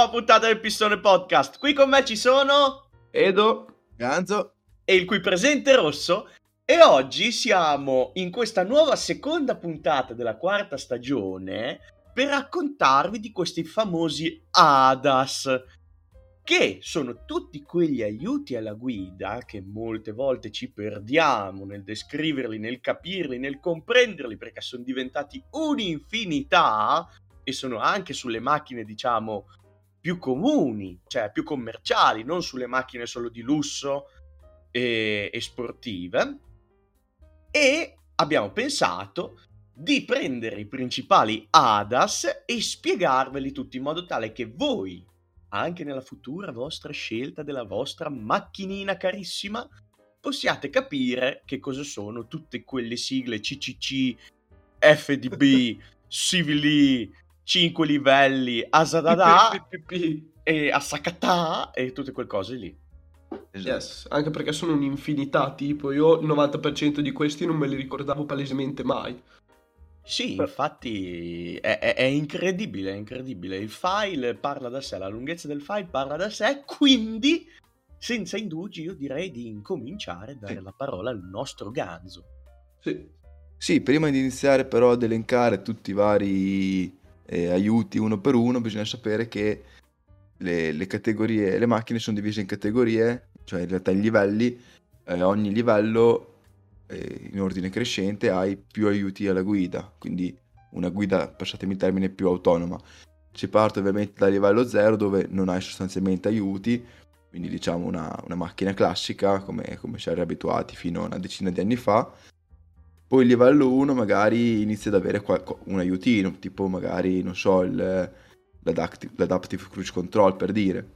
nuova puntata del Pistone Podcast. Qui con me ci sono Edo, Ganzo e il cui presente rosso. E oggi siamo in questa nuova seconda puntata della quarta stagione per raccontarvi di questi famosi ADAS, che sono tutti quegli aiuti alla guida che molte volte ci perdiamo nel descriverli, nel capirli, nel comprenderli, perché sono diventati un'infinità e sono anche sulle macchine, diciamo, più comuni, cioè più commerciali, non sulle macchine solo di lusso e, e sportive. E abbiamo pensato di prendere i principali ADAS e spiegarveli tutti in modo tale che voi, anche nella futura vostra scelta della vostra macchinina carissima, possiate capire che cosa sono tutte quelle sigle CCC, FDB, CVL, 5 livelli, Asadada e Asakata e tutte quelle cose lì. yes, anche perché sono un'infinità, tipo io il 90% di questi non me li ricordavo palesemente mai. Sì, infatti è, è- è incredibile, è incredibile. Il file parla da sé, la lunghezza del file parla da sé, quindi senza indugi io direi di incominciare a dare Sì. la parola al nostro ganzo. Sì, Sì, prima di iniziare però ad elencare tutti i vari eh, aiuti uno per uno, bisogna sapere che le, le categorie, le macchine sono divise in categorie, cioè in realtà in livelli, eh, ogni livello eh, in ordine crescente hai più aiuti alla guida, quindi una guida, passatemi il termine, più autonoma. Si parte ovviamente dal livello 0 dove non hai sostanzialmente aiuti, quindi diciamo una, una macchina classica come, come ci eravamo abituati fino a una decina di anni fa. Poi il livello 1 magari inizia ad avere qualco- un aiutino, tipo magari, non so, il- l'adaptive, cruise control per dire.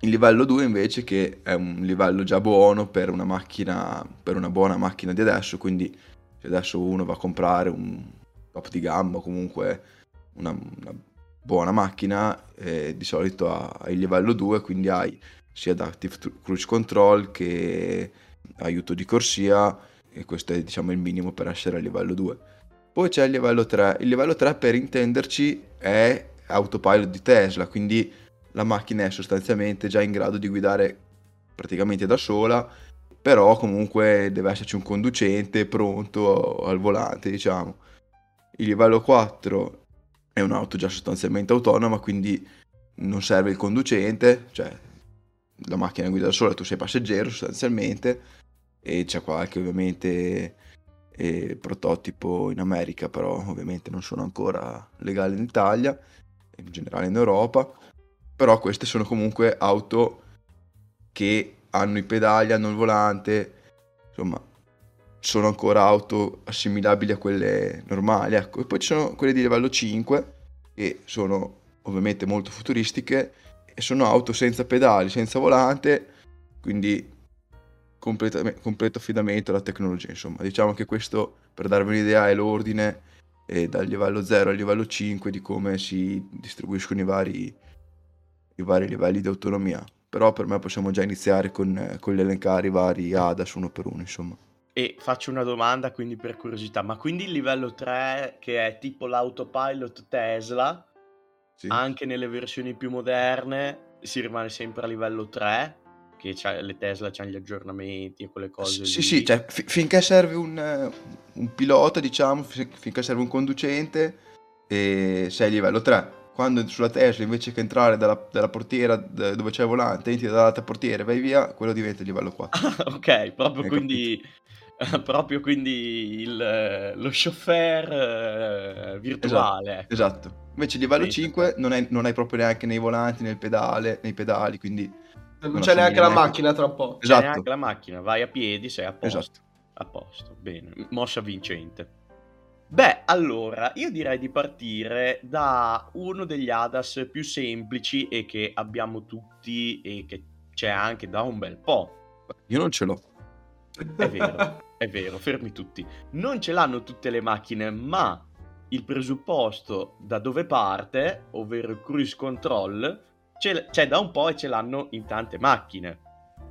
Il livello 2 invece che è un livello già buono per una macchina, per una buona macchina di adesso, quindi se adesso uno va a comprare un top di gamma o comunque una, una buona macchina, eh, di solito ha, ha il livello 2, quindi hai sia adaptive cruise control che aiuto di corsia e questo è diciamo il minimo per essere a livello 2. Poi c'è il livello 3. Il livello 3 per intenderci è autopilot di Tesla, quindi la macchina è sostanzialmente già in grado di guidare praticamente da sola, però comunque deve esserci un conducente pronto al volante, diciamo. Il livello 4 è un'auto già sostanzialmente autonoma, quindi non serve il conducente, cioè la macchina guida da sola, tu sei passeggero sostanzialmente e c'è qualche ovviamente eh, prototipo in America, però ovviamente non sono ancora legali in Italia, in generale in Europa, però queste sono comunque auto che hanno i pedali, hanno il volante, insomma sono ancora auto assimilabili a quelle normali, ecco. E poi ci sono quelle di livello 5 che sono ovviamente molto futuristiche e sono auto senza pedali, senza volante, quindi completa- completo affidamento alla tecnologia, insomma. Diciamo che questo, per darvi un'idea, è l'ordine eh, dal livello 0 al livello 5 di come si distribuiscono i vari, i vari livelli di autonomia. Però per me possiamo già iniziare con, con l'elencare i vari ADAS uno per uno, insomma. E faccio una domanda quindi per curiosità, ma quindi il livello 3 che è tipo l'autopilot Tesla, Sì. anche nelle versioni più moderne si rimane sempre a livello 3? Che c'ha- le Tesla hanno gli aggiornamenti e quelle cose Sì, lì. sì, cioè fi- finché serve un, eh, un pilota, diciamo, fi- finché serve un conducente, e sei a livello 3. Quando sulla Tesla invece che entrare dalla, dalla portiera d- dove c'è il volante, entri dall'altra portiera e vai via, quello diventa il livello 4. ok, proprio Hai quindi, proprio quindi il- lo chauffeur eh, virtuale. ecco. Esatto. Invece il livello Sì, 5 non hai, non hai proprio neanche nei volanti, nel pedale, nei pedali, quindi... non c'è neanche la macchina tra un po'. C'è Esatto. neanche la macchina, vai a piedi, sei a posto. Esatto. A posto, bene, mossa vincente. Beh, allora, io direi di partire da uno degli ADAS più semplici e che abbiamo tutti e che c'è anche da un bel po'. Io non ce l'ho. È vero, è vero, fermi tutti. Non ce l'hanno tutte le macchine, ma il presupposto da dove parte, ovvero il cruise control, c'è, c'è da un po' e ce l'hanno in tante macchine.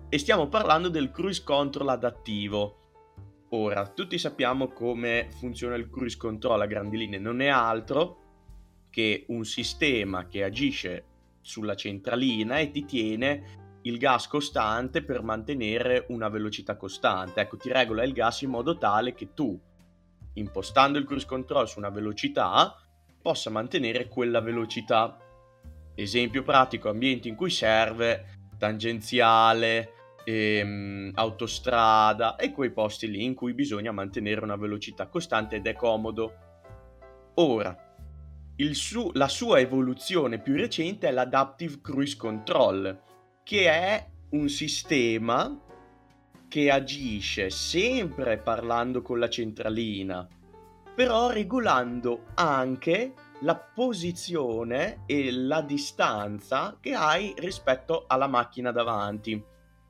E stiamo parlando del cruise control adattivo. Ora, tutti sappiamo come funziona il cruise control a grandi linee, non è altro che un sistema che agisce sulla centralina e ti tiene il gas costante per mantenere una velocità costante. Ecco, ti regola il gas in modo tale che tu, impostando il cruise control su una velocità, possa mantenere quella velocità. Esempio pratico, ambienti in cui serve tangenziale, ehm, autostrada e quei posti lì in cui bisogna mantenere una velocità costante ed è comodo. Ora, su- la sua evoluzione più recente è l'Adaptive Cruise Control, che è un sistema che agisce sempre parlando con la centralina, però regolando anche la posizione e la distanza che hai rispetto alla macchina davanti,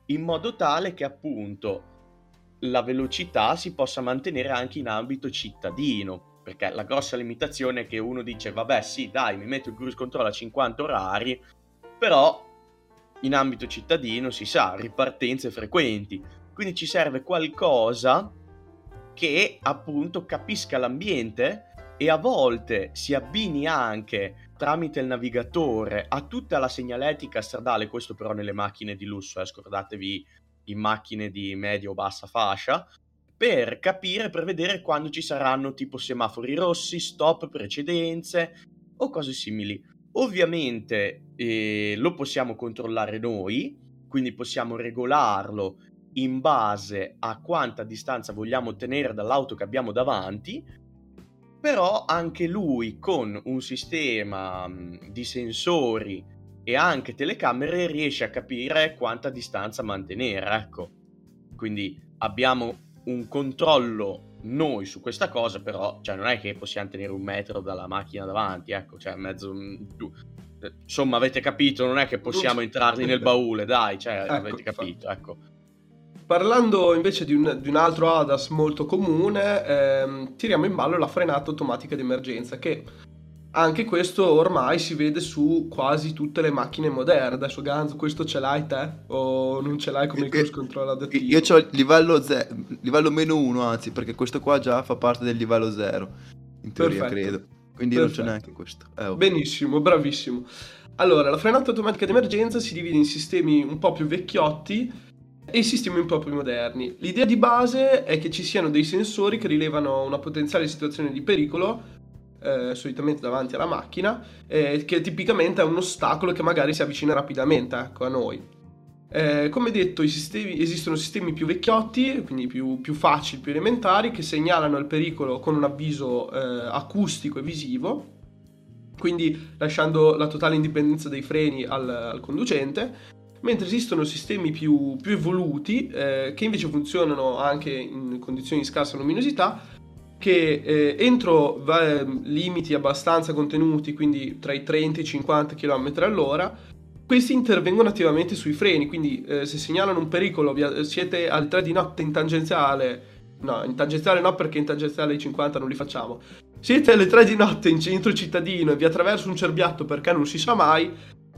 in modo tale che appunto la velocità si possa mantenere anche in ambito cittadino, perché la grossa limitazione è che uno dice vabbè sì dai mi metto il cruise control a 50 orari, però in ambito cittadino si sa, ripartenze frequenti, quindi ci serve qualcosa che appunto capisca l'ambiente e a volte si abbini anche tramite il navigatore a tutta la segnaletica stradale, questo però nelle macchine di lusso, eh, scordatevi in macchine di media o bassa fascia, per capire, per vedere quando ci saranno tipo semafori rossi, stop, precedenze o cose simili. Ovviamente eh, lo possiamo controllare noi, quindi possiamo regolarlo in base a quanta distanza vogliamo ottenere dall'auto che abbiamo davanti, però anche lui con un sistema di sensori e anche telecamere riesce a capire quanta distanza mantenere, ecco. Quindi abbiamo un controllo noi su questa cosa, però cioè, non è che possiamo tenere un metro dalla macchina davanti, ecco, cioè mezzo... Insomma, avete capito, non è che possiamo entrarli nel baule, dai, cioè, ecco, avete capito, ecco. Parlando invece di un, di un, altro ADAS molto comune, ehm, tiriamo in ballo la frenata automatica di emergenza, che anche questo ormai si vede su quasi tutte le macchine moderne. Adesso Ganzo, questo ce l'hai te? O non ce l'hai come il cruise control adattivo? Io ho il livello, ze- livello meno 1, anzi, perché questo qua già fa parte del livello 0, in teoria Perfetto. credo. Quindi Perfetto. non c'è neanche questo. Eh, okay. Benissimo, bravissimo. Allora, la frenata automatica di emergenza si divide in sistemi un po' più vecchiotti e i sistemi un po' più moderni. L'idea di base è che ci siano dei sensori che rilevano una potenziale situazione di pericolo, eh, solitamente davanti alla macchina, eh, che tipicamente è un ostacolo che magari si avvicina rapidamente ecco, a noi. Eh, come detto, sistemi, esistono sistemi più vecchiotti, quindi più, più, facili, più elementari, che segnalano il pericolo con un avviso eh, acustico e visivo, quindi lasciando la totale indipendenza dei freni al, al conducente, mentre esistono sistemi più, più evoluti eh, che invece funzionano anche in condizioni di scarsa luminosità che eh, entro eh, limiti abbastanza contenuti, quindi tra i 30 e i 50 km all'ora, questi intervengono attivamente sui freni, quindi eh, se segnalano un pericolo, siete alle 3 di notte in tangenziale, no, in tangenziale no perché in tangenziale i 50 non li facciamo, siete alle 3 di notte in centro cittadino e vi attraverso un cerbiatto perché non si sa mai,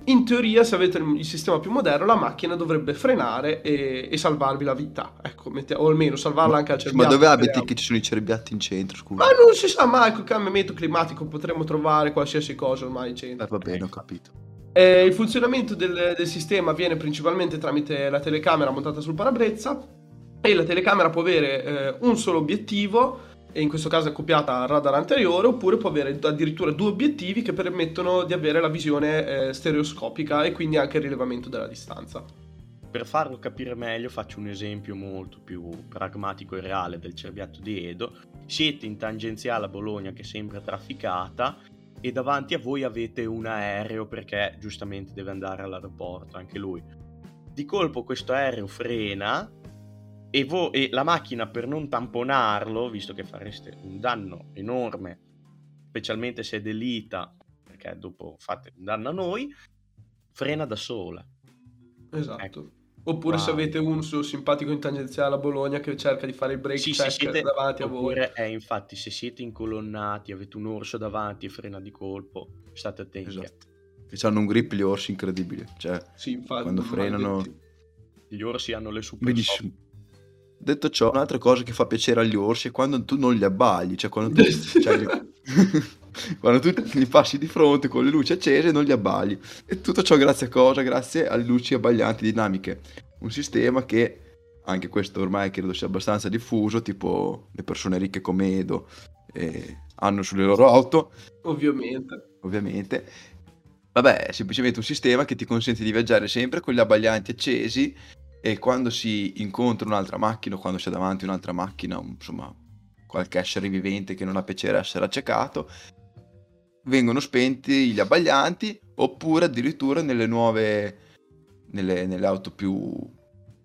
in teoria se avete il sistema più moderno la macchina dovrebbe frenare e, e salvarvi la vita. Ecco mette, o almeno salvarla ma, anche al cerbiatto ma dove abiti che ci sono i cerbiatti in centro scusa? Ma non si sa mai col cambiamento climatico potremmo trovare qualsiasi cosa ormai in centro. Eh, va bene ho capito. Eh, il funzionamento del, del sistema avviene principalmente tramite la telecamera montata sul parabrezza e la telecamera può avere eh, un solo obiettivo e in questo caso è accoppiata al radar anteriore, oppure può avere addirittura due obiettivi che permettono di avere la visione eh, stereoscopica e quindi anche il rilevamento della distanza. Per farlo capire meglio faccio un esempio molto più pragmatico e reale del cerbiatto di Edo. Siete in tangenziale a Bologna che sembra trafficata e davanti a voi avete un aereo perché giustamente deve andare all'aeroporto anche lui. Di colpo questo aereo frena e, vo- e la macchina per non tamponarlo, visto che fareste un danno enorme, specialmente se è delita, perché dopo fate un danno a noi, frena da sola. Esatto. Ecco. Oppure wow. se avete un suo simpatico in tangenziale a Bologna che cerca di fare il break sì, check siete... davanti a voi. Oppure, eh, infatti, se siete incolonnati, avete un orso davanti e frena di colpo, state attenti. Esatto. Che hanno un grip gli orsi incredibile. Cioè, sì, infatti, quando frenano... Gli orsi hanno le super Benissimo. Detto ciò, un'altra cosa che fa piacere agli orsi è quando tu non li abbagli, cioè quando tu... cioè, quando tu gli passi di fronte con le luci accese non li abbagli. E tutto ciò grazie a cosa? Grazie alle luci abbaglianti dinamiche. Un sistema che, anche questo ormai credo sia abbastanza diffuso, tipo le persone ricche come Edo eh, hanno sulle loro auto. Ovviamente. Ovviamente. Vabbè, è semplicemente un sistema che ti consente di viaggiare sempre con gli abbaglianti accesi e quando si incontra un'altra macchina o quando c'è davanti un'altra macchina, insomma, qualche essere vivente che non ha piacere essere accecato, vengono spenti gli abbaglianti oppure addirittura nelle nuove, nelle, nelle auto più,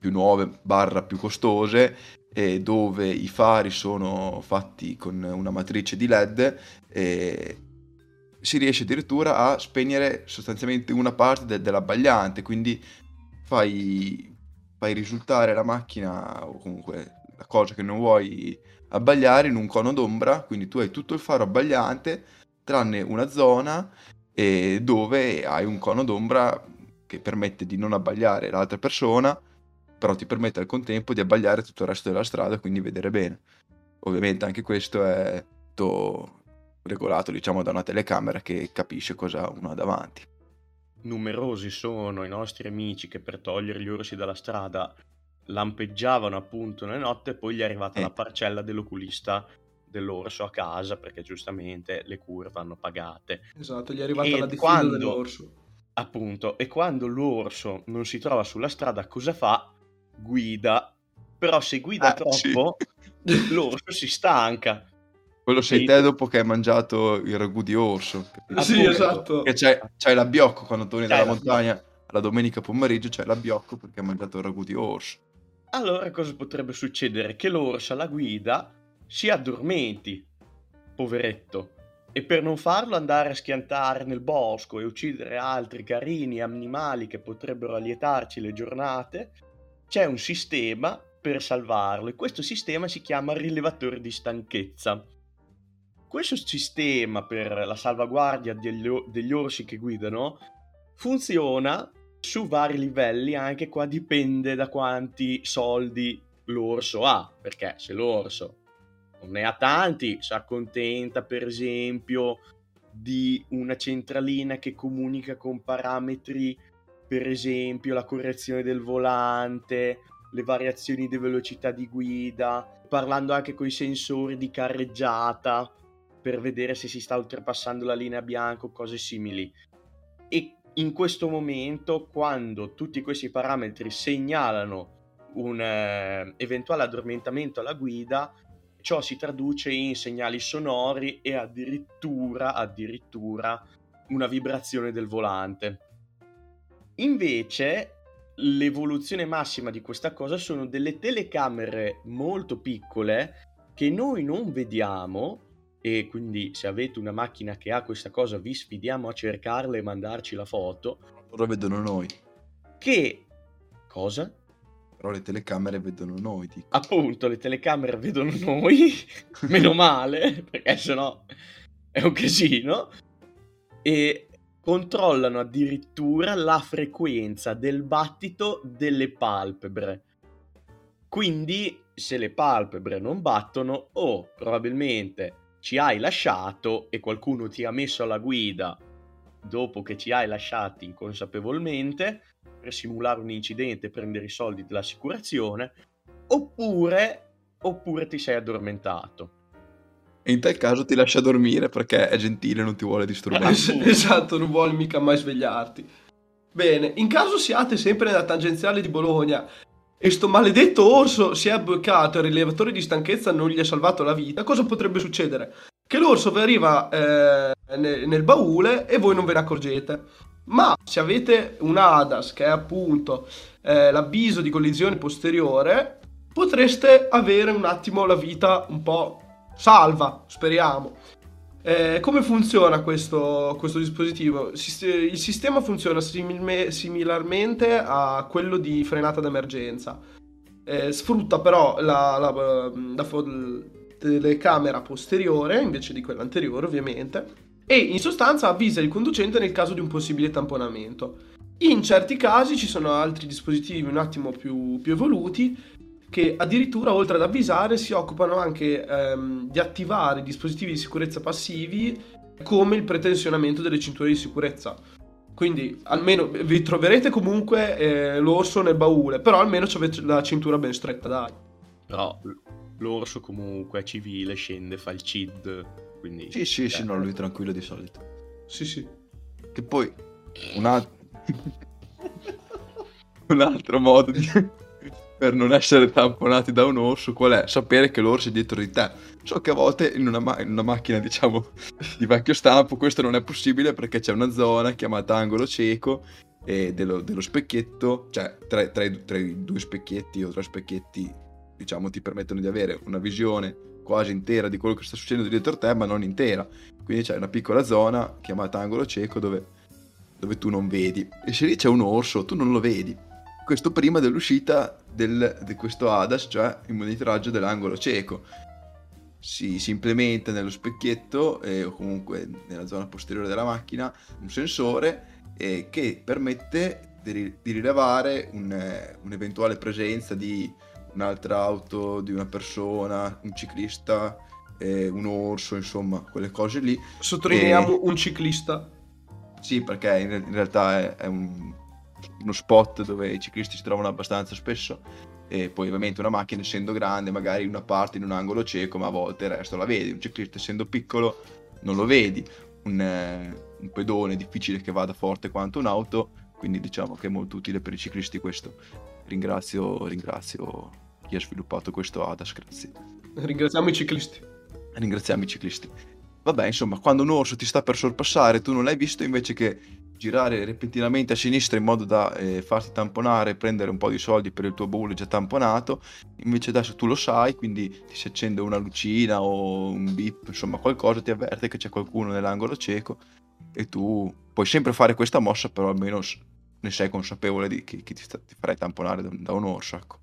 più nuove, barra più costose, eh, dove i fari sono fatti con una matrice di LED e si riesce addirittura a spegnere sostanzialmente una parte de- dell'abbagliante, quindi fai, fai risultare la macchina o comunque la cosa che non vuoi abbagliare in un cono d'ombra, quindi tu hai tutto il faro abbagliante, tranne una zona eh, dove hai un cono d'ombra che permette di non abbagliare l'altra persona, però ti permette al contempo di abbagliare tutto il resto della strada, quindi vedere bene. Ovviamente anche questo è tutto regolato, diciamo, da una telecamera che capisce cosa uno ha davanti. Numerosi sono i nostri amici che per togliere gli orsi dalla strada lampeggiavano appunto nelle notte e poi gli è arrivata Eh. la parcella dell'oculista dell'orso a casa perché giustamente le cure vanno pagate. Esatto, gli è arrivata E la diffida quando- dell'orso. Appunto, e quando l'orso non si trova sulla strada cosa fa? Guida. Però se guida Ah, sì. troppo, l'orso si stanca. Quello sei Sì. te dopo che hai mangiato il ragù di orso. capito? Sì, Appunto. esatto. Che c'hai, c'hai l'abbiocco quando torni dalla montagna la domenica pomeriggio, c'hai l'abbiocco perché hai mangiato il ragù di orso. Allora cosa potrebbe succedere? Che l'orso alla guida si addormenti, poveretto, e per non farlo andare a schiantare nel bosco e uccidere altri carini animali che potrebbero allietarci le giornate, c'è un sistema per salvarlo e questo sistema si chiama rilevatore di stanchezza. Questo sistema per la salvaguardia degli, degli orsi che guidano funziona su vari livelli, anche qua dipende da quanti soldi l'orso ha, perché se l'orso non ne ha tanti, si accontenta per esempio di una centralina che comunica con parametri, per esempio la correzione del volante, le variazioni di velocità di guida, parlando anche con i sensori di carreggiata per vedere se si sta oltrepassando la linea bianca o cose simili. E in questo momento, quando tutti questi parametri segnalano un eh, eventuale addormentamento alla guida, ciò si traduce in segnali sonori e addirittura, addirittura una vibrazione del volante. Invece, l'evoluzione massima di questa cosa sono delle telecamere molto piccole che noi non vediamo e quindi se avete una macchina che ha questa cosa vi sfidiamo a cercarla e mandarci la foto Loro vedono noi, che cosa? però le telecamere vedono noi. Dico. Appunto le telecamere vedono noi, meno male, perché sennò è un casino e controllano addirittura la frequenza del battito delle palpebre. Quindi se le palpebre non battono o probabilmente ci hai lasciato e qualcuno ti ha messo alla guida dopo che ci hai lasciati inconsapevolmente per simulare un incidente e prendere i soldi dell'assicurazione oppure, oppure ti sei addormentato. E in tal caso ti lascia dormire perché è gentile, non ti vuole disturbare. Es- esatto, non vuole mica mai svegliarti. Bene, in caso siate sempre nella tangenziale di Bologna e sto maledetto orso si è bloccato e il rilevatore di stanchezza non gli ha salvato la vita, cosa potrebbe succedere? Che l'orso vi arriva eh, ne- nel baule e voi non ve ne accorgete. Ma se avete un ADAS che è appunto eh, l'avviso di collisione posteriore, potreste avere un attimo la vita un po' salva, speriamo. Eh, come funziona questo, questo dispositivo? Il sistema funziona similme- similarmente a quello di frenata d'emergenza. Eh, sfrutta però la, la, la fo- telecamera posteriore invece di quella anteriore, ovviamente. E in sostanza avvisa il conducente nel caso di un possibile tamponamento. In certi casi ci sono altri dispositivi un attimo più, più evoluti che addirittura oltre ad avvisare si occupano anche ehm, di attivare dispositivi di sicurezza passivi come il pretensionamento delle cinture di sicurezza. Quindi almeno vi troverete comunque eh, l'orso nel baule, però almeno avete la cintura ben stretta, dai. Però l'orso comunque è civile, scende, fa il CID, quindi... Sì, sì, sì, no, lui tranquillo di solito. Sì, sì. Che poi un, un altro modo di... per non essere tamponati da un orso qual è? Sapere che l'orso è dietro di te. So che a volte in una, ma- in una macchina, diciamo, di vecchio stampo questo non è possibile perché c'è una zona chiamata angolo cieco e dello, dello specchietto, cioè tra, tra, i, tra i due specchietti o tre specchietti, diciamo, ti permettono di avere una visione quasi intera di quello che sta succedendo dietro te, ma non intera. Quindi c'è una piccola zona chiamata angolo cieco dove, dove tu non vedi. E se lì c'è un orso, tu non lo vedi. Questo prima dell'uscita del, di questo ADAS, cioè il monitoraggio dell'angolo cieco. Si, si implementa nello specchietto eh, o comunque nella zona posteriore della macchina un sensore eh, che permette di, di rilevare un, eh, un'eventuale presenza di un'altra auto, di una persona, un ciclista, eh, un orso, insomma, quelle cose lì. Sottolineiamo e... un ciclista. Sì, perché in, in realtà è, è un, uno spot dove i ciclisti si trovano abbastanza spesso e poi ovviamente una macchina essendo grande magari una parte in un angolo cieco ma a volte il resto la vedi, un ciclista essendo piccolo non lo vedi, un, eh, un pedone difficile che vada forte quanto un'auto, quindi diciamo che è molto utile per i ciclisti questo. Ringrazio, ringrazio chi ha sviluppato questo ADAS, grazie. Ringraziamo i ciclisti. Ringraziamo i ciclisti. Vabbè, insomma, quando un orso ti sta per sorpassare, tu non l'hai visto invece che girare repentinamente a sinistra in modo da eh, farti tamponare, prendere un po' di soldi per il tuo baule già tamponato, invece adesso tu lo sai, quindi ti si accende una lucina o un bip, insomma qualcosa ti avverte che c'è qualcuno nell'angolo cieco e tu puoi sempre fare questa mossa, però almeno ne sei consapevole di che, che ti, sta, ti, farai tamponare da, da un orso. Ecco.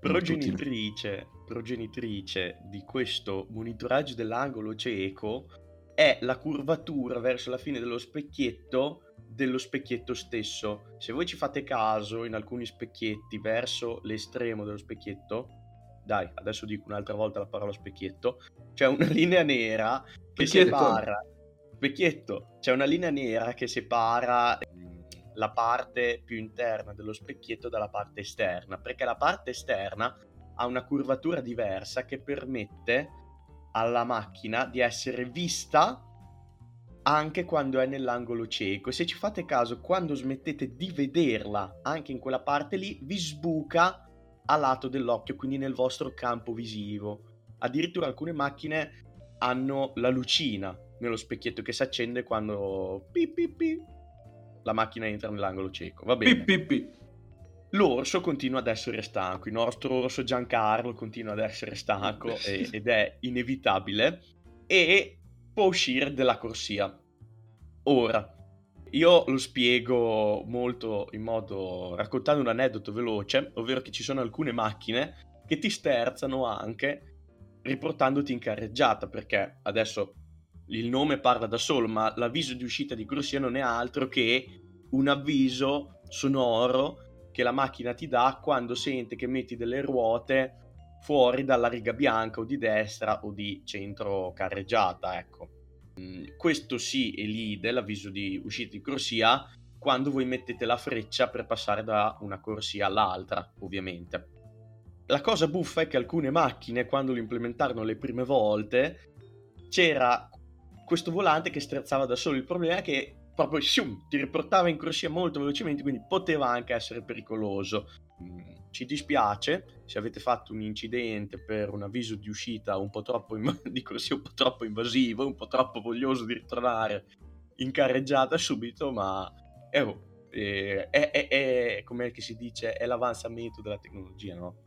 Progenitrice, progenitrice di questo monitoraggio dell'angolo cieco è la curvatura verso la fine dello specchietto dello specchietto stesso. Se voi ci fate caso in alcuni specchietti verso l'estremo dello specchietto, dai, adesso dico un'altra volta la parola specchietto, c'è una linea nera che specchietto. separa specchietto, c'è una linea nera che separa ehm, la parte più interna dello specchietto dalla parte esterna, perché la parte esterna ha una curvatura diversa che permette alla macchina di essere vista anche quando è nell'angolo cieco. Se ci fate caso, quando smettete di vederla anche in quella parte lì, vi sbuca a lato dell'occhio, quindi nel vostro campo visivo. Addirittura alcune macchine hanno la lucina nello specchietto che si accende quando pi, pi, pi, la macchina entra nell'angolo cieco. Va bene. Pi, pi, pi l'orso continua ad essere stanco, il nostro orso Giancarlo continua ad essere stanco e, ed è inevitabile e può uscire dalla corsia. Ora, io lo spiego molto in modo raccontando un aneddoto veloce, ovvero che ci sono alcune macchine che ti sterzano anche riportandoti in carreggiata, perché adesso il nome parla da solo, ma l'avviso di uscita di corsia non è altro che un avviso sonoro che la macchina ti dà quando sente che metti delle ruote fuori dalla riga bianca o di destra o di centro carreggiata, ecco. Mm, questo si elide l'avviso di uscita di corsia quando voi mettete la freccia per passare da una corsia all'altra, ovviamente. La cosa buffa è che alcune macchine, quando lo implementarono le prime volte, c'era questo volante che strezzava da solo. Il problema è che proprio shum, ti riportava in corsia molto velocemente, quindi poteva anche essere pericoloso. Mm, ci dispiace se avete fatto un incidente per un avviso di uscita un po' troppo in, di corsia un po' troppo invasivo, un po' troppo voglioso di ritornare in carreggiata subito, ma oh, è, è, è, è come si dice, è l'avanzamento della tecnologia, no?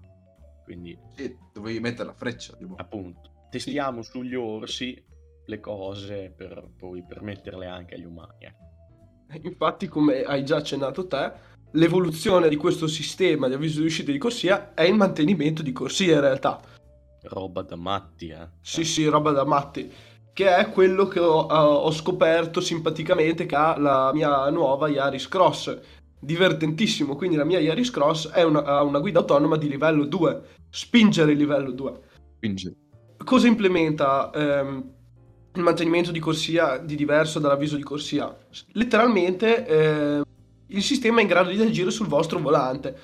Quindi... Sì, dovevi mettere la freccia. Tipo. Appunto. Testiamo sì. sugli orsi le cose per poi permetterle anche agli umani. Eh. Infatti, come hai già accennato te, l'evoluzione di questo sistema di avviso di uscita di corsia è il mantenimento di corsia in realtà. Roba da matti, eh? Sì, sì, roba da matti. Che è quello che ho, ho scoperto simpaticamente che ha la mia nuova Yaris Cross. Divertentissimo, quindi la mia Yaris Cross è una, ha una guida autonoma di livello 2. Spingere il livello 2. Spingere. Cosa implementa? Ehm, il mantenimento di corsia di diverso dall'avviso di corsia. Letteralmente eh, il sistema è in grado di agire sul vostro volante.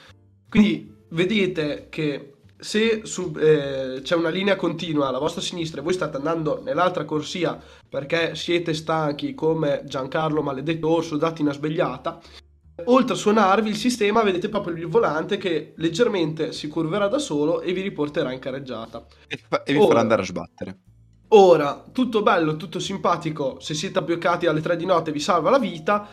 Quindi vedete che se su, eh, c'è una linea continua alla vostra sinistra e voi state andando nell'altra corsia perché siete stanchi come Giancarlo maledetto orso dati una svegliata, oltre a suonarvi il sistema vedete proprio il volante che leggermente si curverà da solo e vi riporterà in careggiata. E, e vi ora, farà andare a sbattere. Ora, tutto bello, tutto simpatico, se siete abbioccati alle 3 di notte vi salva la vita,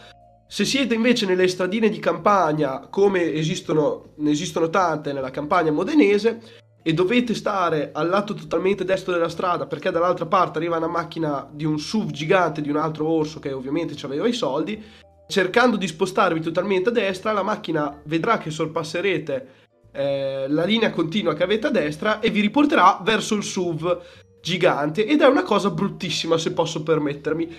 se siete invece nelle stradine di campagna, come esistono, ne esistono tante nella campagna modenese, e dovete stare al lato totalmente destro della strada perché dall'altra parte arriva una macchina di un SUV gigante di un altro orso che ovviamente aveva i soldi, cercando di spostarvi totalmente a destra, la macchina vedrà che sorpasserete eh, la linea continua che avete a destra e vi riporterà verso il SUV gigante ed è una cosa bruttissima se posso permettermi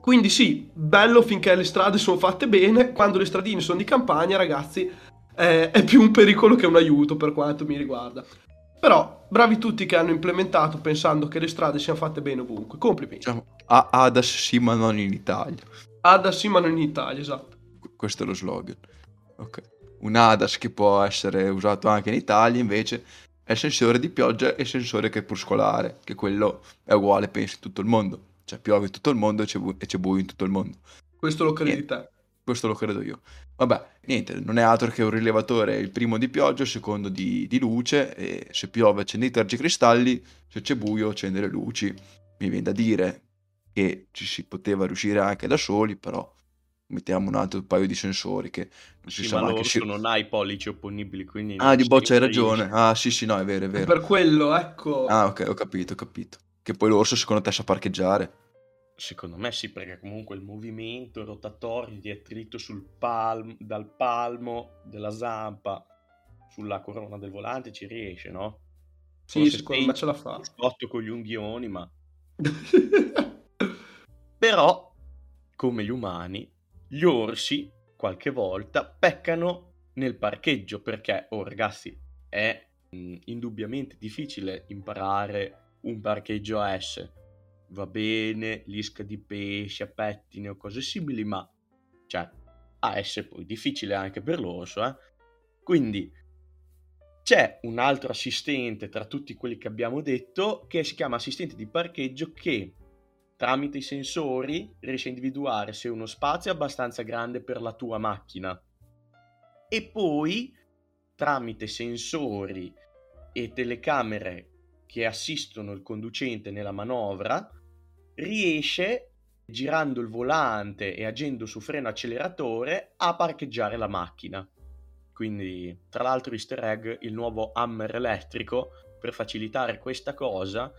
quindi sì, bello finché le strade sono fatte bene, quando le stradine sono di campagna, ragazzi, eh, è più un pericolo che un aiuto per quanto mi riguarda. Però bravi tutti che hanno implementato pensando che le strade siano fatte bene ovunque. Complimenti. Diciamo, ADAS sì ma non in Italia. ADAS sì ma non in Italia, esatto. Questo è lo slogan. Ok. Un ADAS che può essere usato anche in Italia invece è sensore di pioggia e sensore crepuscolare, che quello è uguale penso in tutto il mondo. Cioè piove in tutto il mondo e c'è, bu- e c'è buio in tutto il mondo. Questo lo credi te? Questo lo credo io. Vabbè, niente, non è altro che un rilevatore, il primo di pioggia, il secondo di, di luce, e se piove accende i tergicristalli, se c'è buio accende le luci. Mi viene da dire che ci si poteva riuscire anche da soli, però mettiamo un altro paio di sensori che non si sì, sa ma che si... non ha i pollici opponibili, quindi... Ah, di boccia hai ragione. Ah, sì, sì, no, è vero, è vero. Per quello, ecco... Ah, ok, ho capito, ho capito. Che poi l'orso secondo te sa parcheggiare? Secondo me sì, perché comunque il movimento rotatorio di attrito sul palmo, dal palmo della zampa sulla corona del volante ci riesce, no? Sì, Forse secondo me ce la fa. Spotto con gli unghioni, ma... Però, come gli umani, gli orsi qualche volta peccano nel parcheggio perché, oh ragazzi, è mh, indubbiamente difficile imparare un parcheggio a S. Va bene, l'isca di pesce, a pettine o cose simili, ma cioè, a S poi difficile anche per l'orso, eh? Quindi c'è un altro assistente tra tutti quelli che abbiamo detto che si chiama assistente di parcheggio che tramite i sensori riesce a individuare se uno spazio è abbastanza grande per la tua macchina e poi tramite sensori e telecamere che assistono il conducente nella manovra, riesce, girando il volante e agendo su freno acceleratore, a parcheggiare la macchina. Quindi, tra l'altro, easter egg, il nuovo Hammer elettrico, per facilitare questa cosa,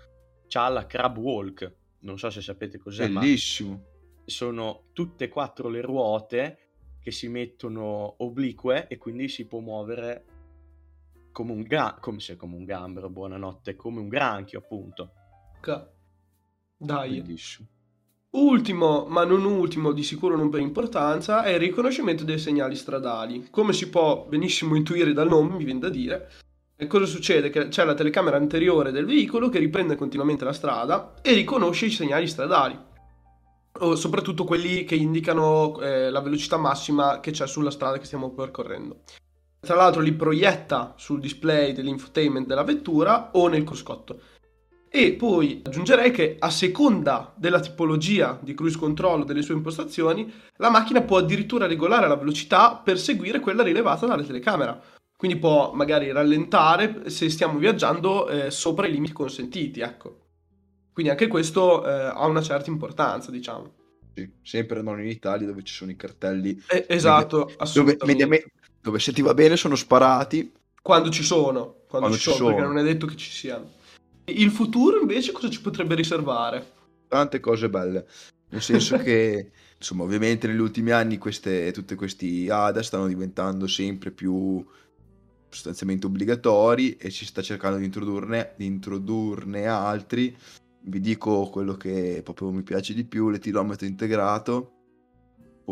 ha la crab walk. Non so se sapete cos'è, Bellissimo. sono tutte e quattro le ruote che si mettono oblique e quindi si può muovere come un, ga- come, se, come un gambero, buonanotte, come un granchio appunto. Ca- Dai. Bellissimo. Ultimo, ma non ultimo, di sicuro non per importanza, è il riconoscimento dei segnali stradali. Come si può benissimo intuire dal nome, mi viene da dire, e cosa succede? Che c'è la telecamera anteriore del veicolo che riprende continuamente la strada e riconosce i segnali stradali, soprattutto quelli che indicano eh, la velocità massima che c'è sulla strada che stiamo percorrendo. Tra l'altro li proietta sul display dell'infotainment della vettura o nel cruscotto. E poi aggiungerei che a seconda della tipologia di cruise control delle sue impostazioni, la macchina può addirittura regolare la velocità per seguire quella rilevata dalla telecamera. Quindi può magari rallentare se stiamo viaggiando eh, sopra i limiti consentiti, ecco. Quindi anche questo eh, ha una certa importanza, diciamo. Sì, sempre non in Italia dove ci sono i cartelli. Eh, esatto, media- dove, mediamente, dove se ti va bene sono sparati. Quando ci sono, quando, quando ci, ci sono, sono, perché non è detto che ci siano. Il futuro invece cosa ci potrebbe riservare? Tante cose belle, nel senso che insomma ovviamente negli ultimi anni queste, tutti questi ADA stanno diventando sempre più sostanzialmente obbligatori e si sta cercando di introdurne, di introdurne altri. Vi dico quello che proprio mi piace di più, l'etilometro integrato,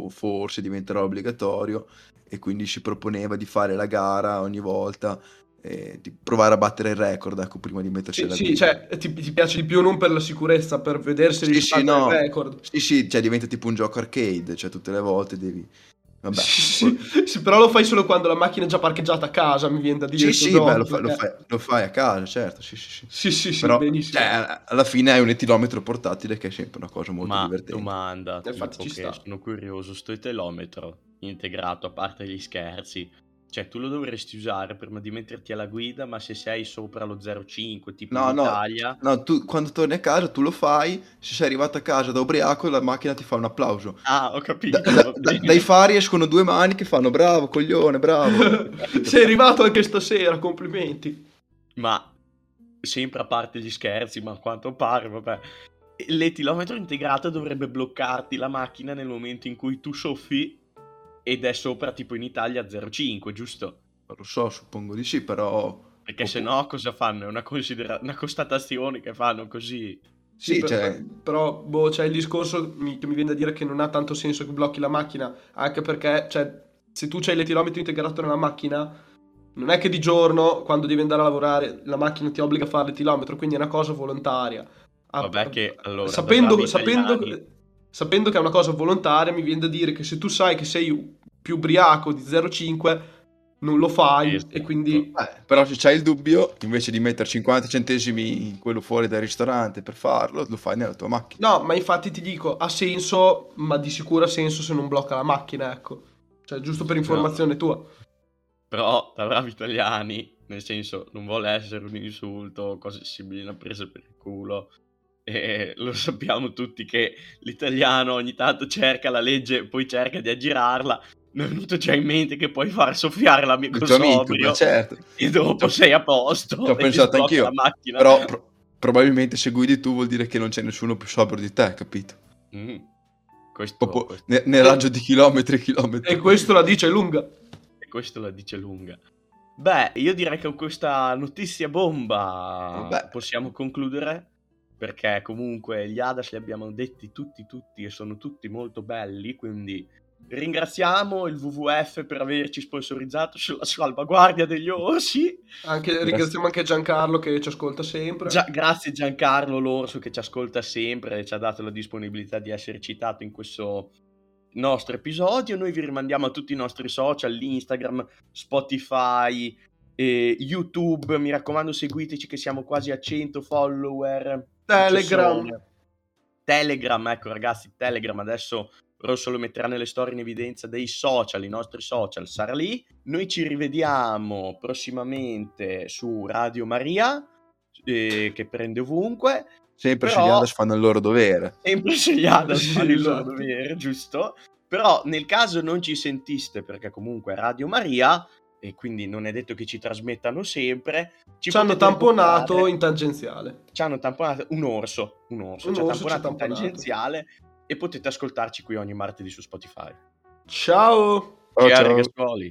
forse diventerà obbligatorio, e quindi si proponeva di fare la gara ogni volta di provare a battere il record, ecco, prima di metterci Sì, alla sì, cioè, ti, ti piace di più non per la sicurezza, per vedere se Sì, sì, no. il record. Sì, sì, cioè diventa tipo un gioco arcade, cioè tutte le volte devi... Vabbè. Sì, sì, sì, però lo fai solo quando la macchina è già parcheggiata a casa, mi viene da dire. Sì, sì, no, beh, lo, fa- lo fai, lo fai a casa, certo, sì, sì, sì. Sì, sì, sì, Però, benissimo. cioè, alla fine hai un etilometro portatile che è sempre una cosa molto Ma divertente. domanda, Infatti tipo ci che sta. sono curioso, sto telometro integrato, a parte gli scherzi, cioè tu lo dovresti usare prima di metterti alla guida, ma se sei sopra lo 0,5, tipo No, in no, Italia, no, tu quando torni a casa tu lo fai, se sei arrivato a casa da ubriaco la macchina ti fa un applauso. ah, ho capito, Da- da- bene. dai fari escono due mani che fanno bravo, coglione, bravo. Sei arrivato anche stasera, complimenti. ma sempre a parte gli scherzi, ma a quanto pare, vabbè, l'etilometro integrato dovrebbe bloccarti la macchina nel momento in cui tu soffi ed è sopra tipo in Italia 0,5, giusto? Non lo so, suppongo di sì, però... Perché se no cosa fanno? È una, considera- una constatazione che fanno così. Sì, per- cioè- però boh, c'è il discorso mi- che mi viene da dire che non ha tanto senso che blocchi la macchina, anche perché cioè, se tu c'hai l'etilometro integrato nella macchina, non è che di giorno, quando devi andare a lavorare, la macchina ti obbliga a fare l'etilometro, quindi è una cosa volontaria. Ah, Vabbè che, allora, sapendo, sapendo, italiani- sapendo che è una cosa volontaria, mi viene da dire che se tu sai che sei più ubriaco di 0,5, non lo fai Esatto. e quindi... Eh, però se c'hai il dubbio, invece di mettere 50 centesimi in quello fuori dal ristorante per farlo, lo fai nella tua macchina. No, ma infatti ti dico, ha senso, ma di sicuro ha senso se non blocca la macchina, ecco. Cioè, giusto per informazione tua. Però, da bravi italiani, nel senso, non vuole essere un insulto o cose simili, una presa per il culo. E lo sappiamo tutti che l'italiano ogni tanto cerca la legge e poi cerca di aggirarla. Mi è venuto già in mente che puoi far soffiare l'amico sobrio certo. e dopo sei a posto. Ci ho pensato anch'io, La macchina. Però pro- probabilmente se guidi tu vuol dire che non c'è nessuno più sobrio di te, capito? Mm. Questo, Proprio questo- ne- nel raggio di chilometri e chilometri. E questo la dice lunga. E questo la dice lunga. Beh, io direi che con questa notizia bomba Vabbè. possiamo concludere. Perché comunque gli Hadas li abbiamo detti tutti, tutti e sono tutti molto belli. Quindi ringraziamo il WWF per averci sponsorizzato sulla salvaguardia degli orsi. Anche, ringraziamo anche Giancarlo che ci ascolta sempre. Gia- grazie Giancarlo L'Orso che ci ascolta sempre e ci ha dato la disponibilità di essere citato in questo nostro episodio. Noi vi rimandiamo a tutti i nostri social, Instagram, Spotify, e YouTube. Mi raccomando, seguiteci che siamo quasi a 100 follower. Telegram. Telegram, ecco ragazzi, Telegram adesso Rosso lo metterà nelle storie in evidenza dei social, i nostri social, sarà lì. Noi ci rivediamo prossimamente su Radio Maria, eh, che prende ovunque. Sempre Però- se gli fanno il loro dovere. Sempre Sì, fare il loro esatto. dovere, giusto? Però nel caso non ci sentiste, perché comunque Radio Maria, e quindi non è detto che ci trasmettano sempre, ci, Ci hanno tamponato in tangenziale. ci hanno tamponato un orso, un orso, Un ci ha orso ci ha tamponato in tamponato. tangenziale e potete ascoltarci qui ogni martedì su Spotify. Ciao! Ciao, Ciao, ciao.